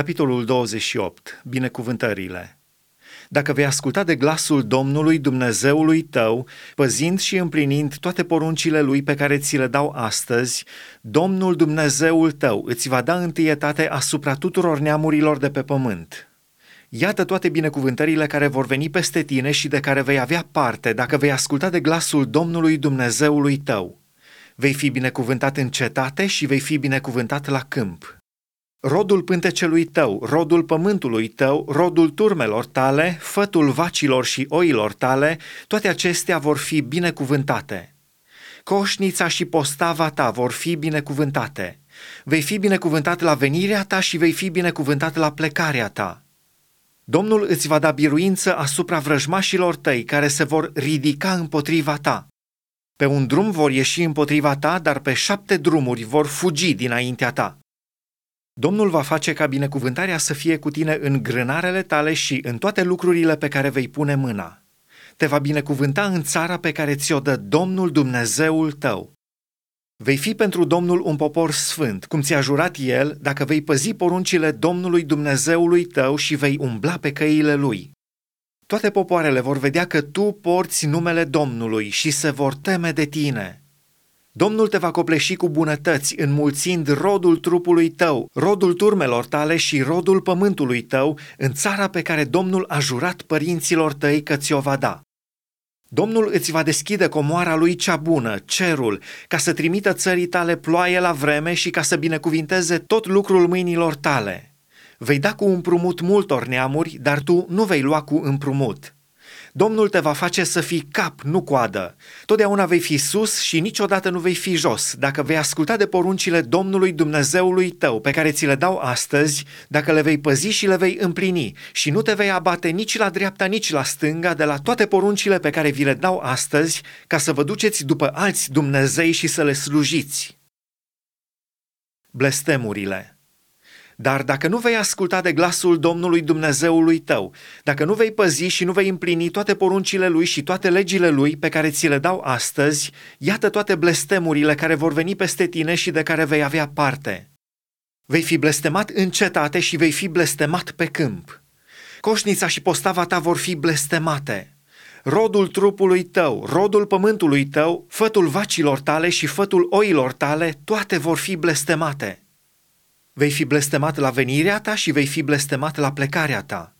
Capitolul 28. Binecuvântările. Dacă vei asculta de glasul Domnului Dumnezeului tău, păzind și împlinind toate poruncile lui pe care ți le dau astăzi, Domnul Dumnezeul tău îți va da întâietate asupra tuturor neamurilor de pe pământ. Iată toate binecuvântările care vor veni peste tine și de care vei avea parte dacă vei asculta de glasul Domnului Dumnezeului tău. Vei fi binecuvântat în cetate și vei fi binecuvântat la câmp rodul pântecelui tău, rodul pământului tău, rodul turmelor tale, fătul vacilor și oilor tale, toate acestea vor fi binecuvântate. Coșnița și postava ta vor fi binecuvântate. Vei fi binecuvântat la venirea ta și vei fi binecuvântat la plecarea ta. Domnul îți va da biruință asupra vrăjmașilor tăi care se vor ridica împotriva ta. Pe un drum vor ieși împotriva ta, dar pe șapte drumuri vor fugi dinaintea ta. Domnul va face ca binecuvântarea să fie cu tine în grânarele tale și în toate lucrurile pe care vei pune mâna. Te va binecuvânta în țara pe care ți-o dă Domnul Dumnezeul tău. Vei fi pentru Domnul un popor sfânt, cum ți-a jurat El, dacă vei păzi poruncile Domnului Dumnezeului tău și vei umbla pe căile Lui. Toate popoarele vor vedea că tu porți numele Domnului și se vor teme de tine. Domnul te va copleși cu bunătăți, înmulțind rodul trupului tău, rodul turmelor tale și rodul pământului tău, în țara pe care Domnul a jurat părinților tăi că ți-o va da. Domnul îți va deschide comoara lui cea bună, cerul, ca să trimită țării tale ploaie la vreme și ca să binecuvinteze tot lucrul mâinilor tale. Vei da cu împrumut multor neamuri, dar tu nu vei lua cu împrumut. Domnul te va face să fii cap, nu coadă. Totdeauna vei fi sus și niciodată nu vei fi jos, dacă vei asculta de poruncile Domnului Dumnezeului tău, pe care ți le dau astăzi, dacă le vei păzi și le vei împlini și nu te vei abate nici la dreapta, nici la stânga de la toate poruncile pe care vi le dau astăzi, ca să vă duceți după alți Dumnezei și să le slujiți. Blestemurile dar dacă nu vei asculta de glasul Domnului Dumnezeului tău, dacă nu vei păzi și nu vei împlini toate poruncile lui și toate legile lui pe care ți le dau astăzi, iată toate blestemurile care vor veni peste tine și de care vei avea parte. Vei fi blestemat în cetate și vei fi blestemat pe câmp. Coșnița și postava ta vor fi blestemate. Rodul trupului tău, rodul pământului tău, fătul vacilor tale și fătul oilor tale, toate vor fi blestemate. Vei fi blestemat la venirea ta și vei fi blestemat la plecarea ta.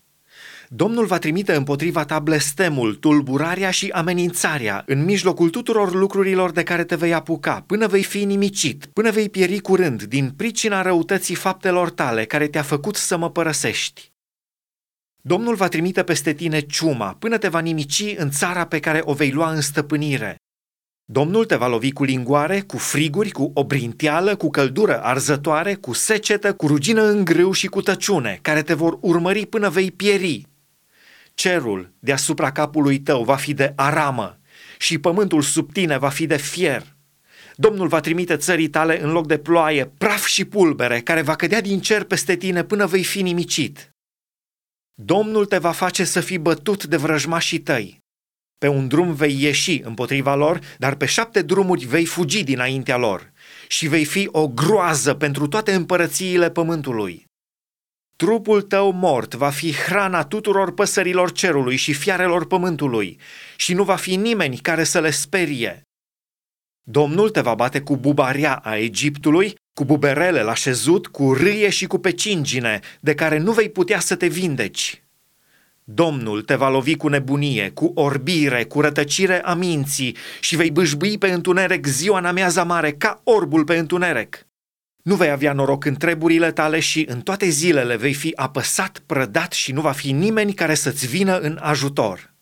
Domnul va trimite împotriva ta blestemul, tulburarea și amenințarea în mijlocul tuturor lucrurilor de care te vei apuca, până vei fi nimicit, până vei pieri curând din pricina răutății faptelor tale care te-a făcut să mă părăsești. Domnul va trimite peste tine ciuma până te va nimici în țara pe care o vei lua în stăpânire. Domnul te va lovi cu lingoare, cu friguri, cu obrinteală, cu căldură arzătoare, cu secetă, cu rugină în grâu și cu tăciune, care te vor urmări până vei pieri. Cerul deasupra capului tău va fi de aramă și pământul sub tine va fi de fier. Domnul va trimite țării tale în loc de ploaie, praf și pulbere, care va cădea din cer peste tine până vei fi nimicit. Domnul te va face să fii bătut de vrăjmașii tăi pe un drum vei ieși împotriva lor, dar pe șapte drumuri vei fugi dinaintea lor și vei fi o groază pentru toate împărățiile pământului. Trupul tău mort va fi hrana tuturor păsărilor cerului și fiarelor pământului și nu va fi nimeni care să le sperie. Domnul te va bate cu bubarea a Egiptului, cu buberele la șezut, cu râie și cu pecingine, de care nu vei putea să te vindeci. Domnul te va lovi cu nebunie, cu orbire, cu rătăcire a minții și vei bâșbâi pe întuneric ziua în amiaza mare ca orbul pe întuneric. Nu vei avea noroc în treburile tale și în toate zilele vei fi apăsat, prădat și nu va fi nimeni care să-ți vină în ajutor.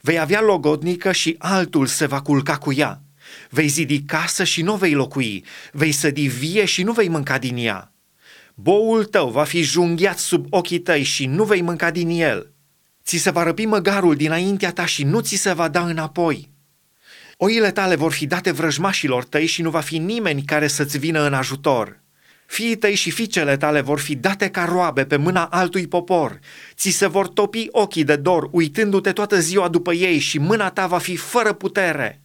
Vei avea logodnică și altul se va culca cu ea. Vei zidi casă și nu vei locui, vei sădi vie și nu vei mânca din ea. Boul tău va fi junghiat sub ochii tăi și nu vei mânca din el ți se va răpi măgarul dinaintea ta și nu ți se va da înapoi. Oile tale vor fi date vrăjmașilor tăi și nu va fi nimeni care să-ți vină în ajutor. Fiii tăi și fiicele tale vor fi date ca roabe pe mâna altui popor. Ți se vor topi ochii de dor, uitându-te toată ziua după ei și mâna ta va fi fără putere.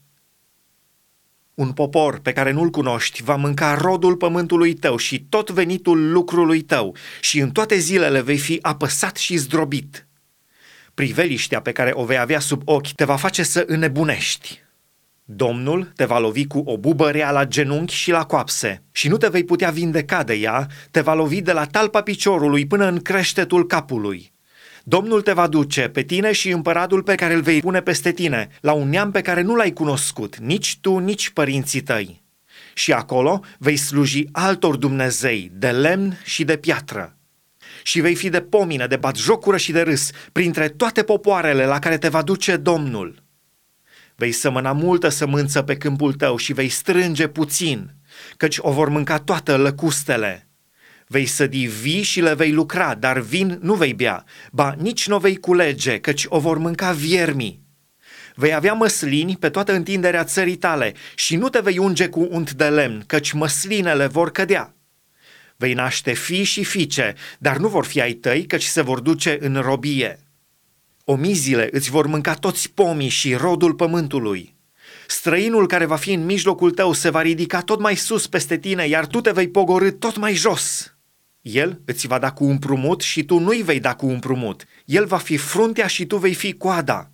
Un popor pe care nu-l cunoști va mânca rodul pământului tău și tot venitul lucrului tău și în toate zilele vei fi apăsat și zdrobit. Priveliștea pe care o vei avea sub ochi te va face să înnebunești. Domnul te va lovi cu o bubă rea la genunchi și la coapse și nu te vei putea vindeca de ea, te va lovi de la talpa piciorului până în creștetul capului. Domnul te va duce pe tine și împăratul pe care îl vei pune peste tine, la un neam pe care nu l-ai cunoscut, nici tu, nici părinții tăi. Și acolo vei sluji altor Dumnezei, de lemn și de piatră. Și vei fi de pomină, de batjocură și de râs, printre toate popoarele la care te va duce Domnul. Vei sămăna multă sămânță pe câmpul tău și vei strânge puțin, căci o vor mânca toată lăcustele. Vei sădi vii și le vei lucra, dar vin nu vei bea, ba nici nu vei culege, căci o vor mânca viermii. Vei avea măslini pe toată întinderea țării tale și nu te vei unge cu unt de lemn, căci măslinele vor cădea. Vei naște fii și fiice, dar nu vor fi ai tăi, căci se vor duce în robie. Omizile îți vor mânca toți pomii și rodul pământului. Străinul care va fi în mijlocul tău se va ridica tot mai sus peste tine, iar tu te vei pogorâ tot mai jos. El îți va da cu împrumut și tu nu-i vei da cu împrumut. El va fi fruntea și tu vei fi coada.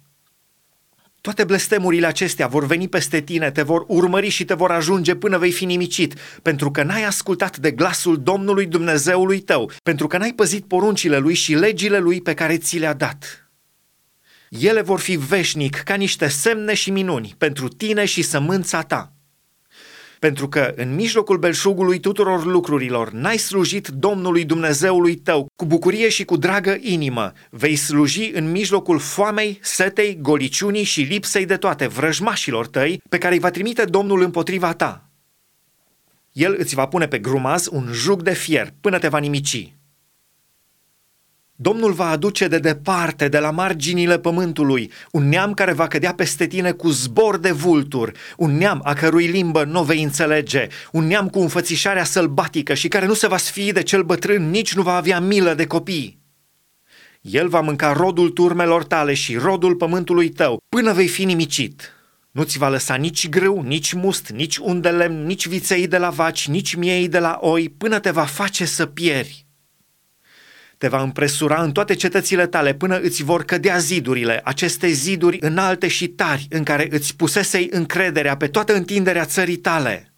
Toate blestemurile acestea vor veni peste tine, te vor urmări și te vor ajunge până vei fi nimicit, pentru că n-ai ascultat de glasul Domnului Dumnezeului tău, pentru că n-ai păzit poruncile lui și legile lui pe care ți le-a dat. Ele vor fi veșnic ca niște semne și minuni pentru tine și sămânța ta pentru că în mijlocul belșugului tuturor lucrurilor n-ai slujit Domnului Dumnezeului tău cu bucurie și cu dragă inimă. Vei sluji în mijlocul foamei, setei, goliciunii și lipsei de toate vrăjmașilor tăi pe care îi va trimite Domnul împotriva ta. El îți va pune pe grumaz un jug de fier până te va nimici. Domnul va aduce de departe, de la marginile pământului, un neam care va cădea peste tine cu zbor de vulturi, un neam a cărui limbă nu vei înțelege, un neam cu înfățișarea sălbatică și care nu se va sfii de cel bătrân, nici nu va avea milă de copii. El va mânca rodul turmelor tale și rodul pământului tău, până vei fi nimicit. Nu ți va lăsa nici grâu, nici must, nici un de lemn, nici viței de la vaci, nici miei de la oi, până te va face să pieri te va împresura în toate cetățile tale până îți vor cădea zidurile, aceste ziduri înalte și tari în care îți pusesei încrederea pe toată întinderea țării tale.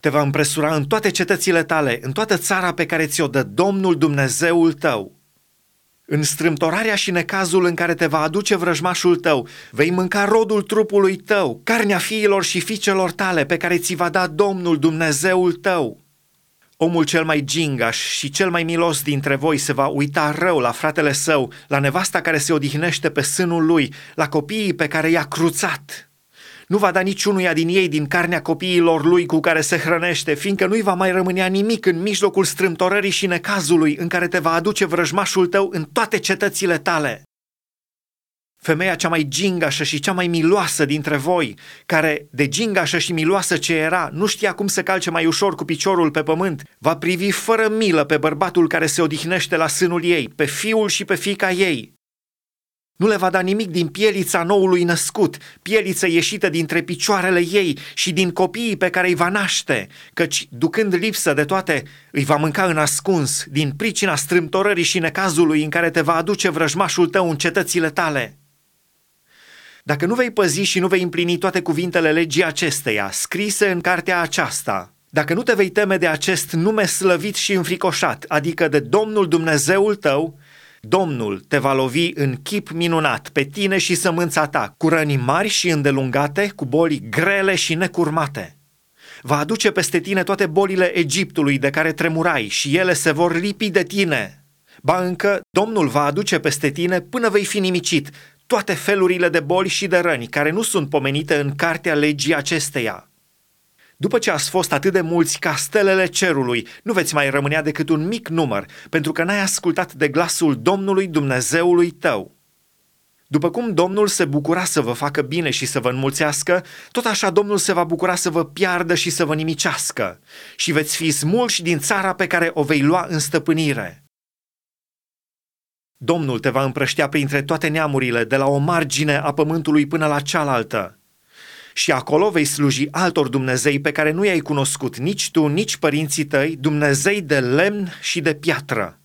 Te va împresura în toate cetățile tale, în toată țara pe care ți-o dă Domnul Dumnezeul tău. În strâmtorarea și necazul în care te va aduce vrăjmașul tău, vei mânca rodul trupului tău, carnea fiilor și fiicelor tale pe care ți va da Domnul Dumnezeul tău. Omul cel mai gingaș și cel mai milos dintre voi se va uita rău la fratele său, la nevasta care se odihnește pe sânul lui, la copiii pe care i-a cruțat. Nu va da niciunuia din ei din carnea copiilor lui cu care se hrănește, fiindcă nu-i va mai rămânea nimic în mijlocul strâmtorării și necazului în care te va aduce vrăjmașul tău în toate cetățile tale femeia cea mai gingașă și cea mai miloasă dintre voi, care, de gingașă și miloasă ce era, nu știa cum să calce mai ușor cu piciorul pe pământ, va privi fără milă pe bărbatul care se odihnește la sânul ei, pe fiul și pe fica ei. Nu le va da nimic din pielița noului născut, pieliță ieșită dintre picioarele ei și din copiii pe care îi va naște, căci, ducând lipsă de toate, îi va mânca în ascuns, din pricina strâmtorării și necazului în care te va aduce vrăjmașul tău în cetățile tale. Dacă nu vei păzi și nu vei împlini toate cuvintele legii acesteia, scrise în cartea aceasta, dacă nu te vei teme de acest nume slăvit și înfricoșat, adică de Domnul Dumnezeul tău, Domnul te va lovi în chip minunat pe tine și sămânța ta, cu răni mari și îndelungate, cu boli grele și necurmate. Va aduce peste tine toate bolile Egiptului de care tremurai și ele se vor lipi de tine. Ba încă, Domnul va aduce peste tine până vei fi nimicit toate felurile de boli și de răni care nu sunt pomenite în cartea legii acesteia. După ce ați fost atât de mulți ca stelele cerului, nu veți mai rămânea decât un mic număr, pentru că n-ai ascultat de glasul Domnului Dumnezeului tău. După cum Domnul se bucura să vă facă bine și să vă înmulțească, tot așa Domnul se va bucura să vă piardă și să vă nimicească și veți fi smulși din țara pe care o vei lua în stăpânire. Domnul te va împrăștea printre toate neamurile, de la o margine a pământului până la cealaltă. Și acolo vei sluji altor Dumnezei pe care nu i-ai cunoscut nici tu, nici părinții tăi, Dumnezei de lemn și de piatră.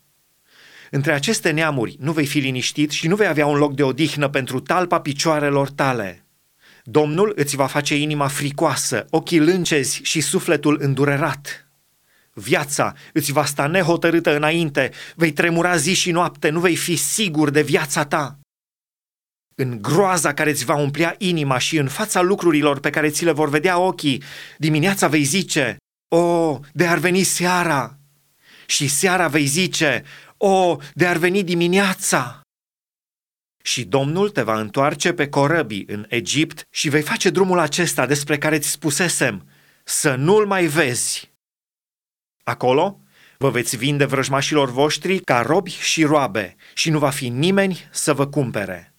Între aceste neamuri nu vei fi liniștit și nu vei avea un loc de odihnă pentru talpa picioarelor tale. Domnul îți va face inima fricoasă, ochii lâncezi și sufletul îndurerat. Viața îți va sta nehotărâtă înainte, vei tremura zi și noapte, nu vei fi sigur de viața ta. În groaza care îți va umplea inima și în fața lucrurilor pe care ți le vor vedea ochii, dimineața vei zice, O, de ar veni seara! Și seara vei zice, O, de ar veni dimineața! Și Domnul te va întoarce pe corăbii în Egipt și vei face drumul acesta despre care ți spusesem, să nu-l mai vezi. Acolo vă veți vinde vrăjmașilor voștri ca robi și roabe și nu va fi nimeni să vă cumpere.